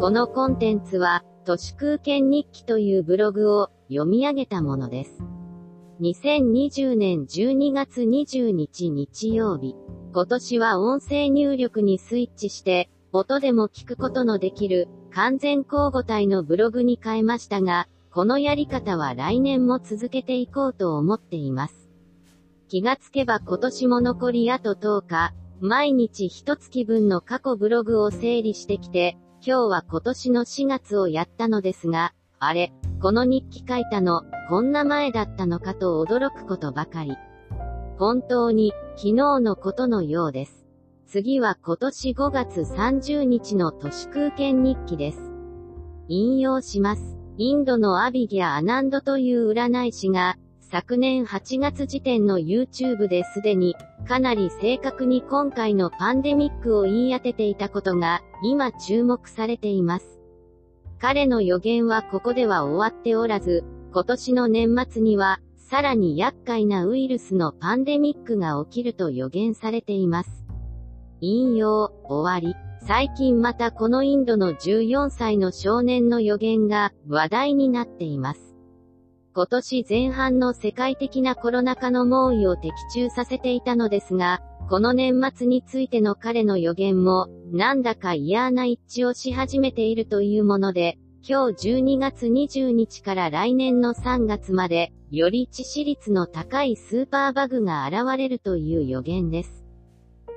このコンテンツは、都市空間日記というブログを読み上げたものです。2020年12月20日日曜日。今年は音声入力にスイッチして、音でも聞くことのできる完全交互体のブログに変えましたが、このやり方は来年も続けていこうと思っています。気がつけば今年も残りあと10日、毎日一月分の過去ブログを整理してきて、今日は今年の4月をやったのですが、あれ、この日記書いたの、こんな前だったのかと驚くことばかり。本当に、昨日のことのようです。次は今年5月30日の都市空間日記です。引用します。インドのアビギャ・アナンドという占い師が、昨年8月時点の YouTube ですでに、かなり正確に今回のパンデミックを言い当てていたことが、今注目されています。彼の予言はここでは終わっておらず、今年の年末には、さらに厄介なウイルスのパンデミックが起きると予言されています。引用、終わり。最近またこのインドの14歳の少年の予言が話題になっています。今年前半の世界的なコロナ禍の猛威を的中させていたのですが、この年末についての彼の予言も、なんだか嫌な一致をし始めているというもので、今日12月20日から来年の3月まで、より致死率の高いスーパーバグが現れるという予言です。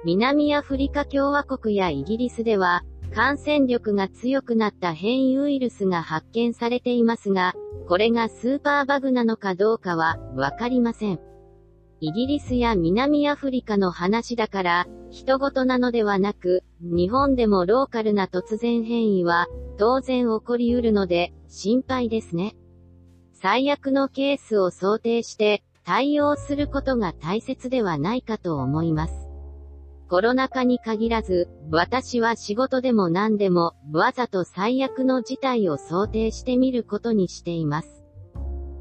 南アフリカ共和国やイギリスでは、感染力が強くなった変異ウイルスが発見されていますが、これがスーパーバグなのかどうかは、わかりません。イギリスや南アフリカの話だから、人事なのではなく、日本でもローカルな突然変異は、当然起こりうるので、心配ですね。最悪のケースを想定して、対応することが大切ではないかと思います。コロナ禍に限らず、私は仕事でも何でも、わざと最悪の事態を想定してみることにしています。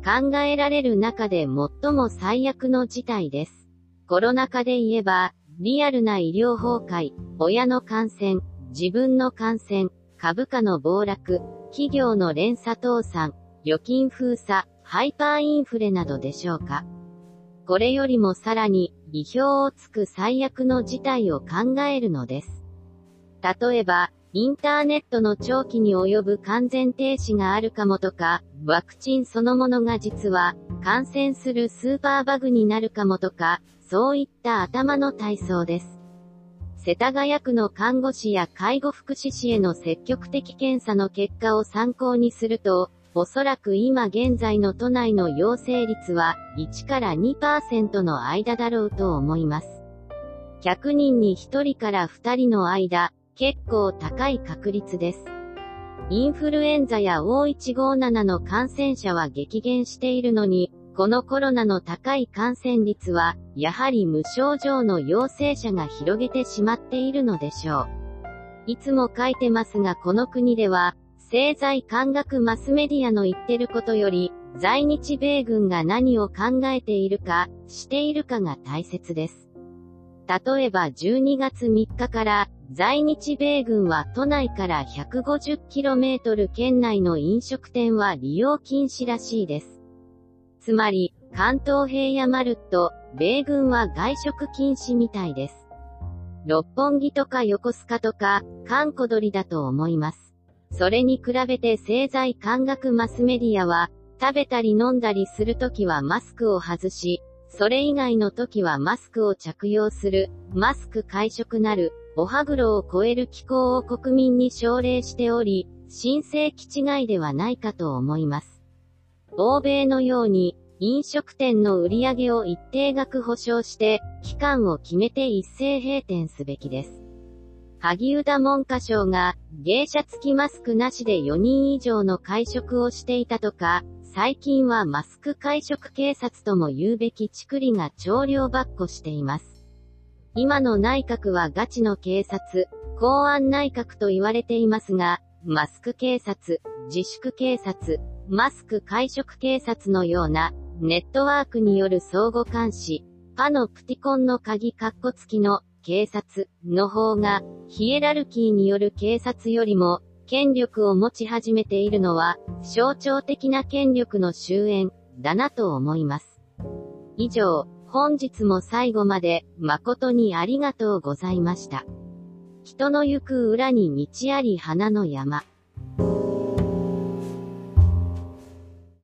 考えられる中で最も最悪の事態です。コロナ禍で言えば、リアルな医療崩壊、親の感染、自分の感染、株価の暴落、企業の連鎖倒産、預金封鎖、ハイパーインフレなどでしょうか。これよりもさらに、意表をつく最悪の事態を考えるのです。例えば、インターネットの長期に及ぶ完全停止があるかもとか、ワクチンそのものが実は、感染するスーパーバグになるかもとか、そういった頭の体操です。世田谷区の看護師や介護福祉士への積極的検査の結果を参考にすると、おそらく今現在の都内の陽性率は1から2%の間だろうと思います。100人に1人から2人の間、結構高い確率です。インフルエンザや O157 の感染者は激減しているのに、このコロナの高い感染率は、やはり無症状の陽性者が広げてしまっているのでしょう。いつも書いてますがこの国では、政財官学マスメディアの言ってることより、在日米軍が何を考えているか、しているかが大切です。例えば12月3日から、在日米軍は都内から 150km 圏内の飲食店は利用禁止らしいです。つまり、関東平野マルット、米軍は外食禁止みたいです。六本木とか横須賀とか、観古鳥だと思います。それに比べて政財感学マスメディアは、食べたり飲んだりするときはマスクを外し、それ以外の時はマスクを着用する、マスク会食なる、おはぐろを超える機構を国民に奨励しており、申請気違いではないかと思います。欧米のように、飲食店の売り上げを一定額保証して、期間を決めて一斉閉店すべきです。萩生田文科省が、芸者付きマスクなしで4人以上の会食をしていたとか、最近はマスク会食警察とも言うべきチクリが長量ばっこしています。今の内閣はガチの警察、公安内閣と言われていますが、マスク警察、自粛警察、マスク会食警察のような、ネットワークによる相互監視、パのプティコンの鍵カッコ付きの警察の方が、ヒエラルキーによる警察よりも、権力を持ち始めているのは、象徴的な権力の終焉、だなと思います。以上、本日も最後まで、誠にありがとうございました。人の行く裏に道あり花の山。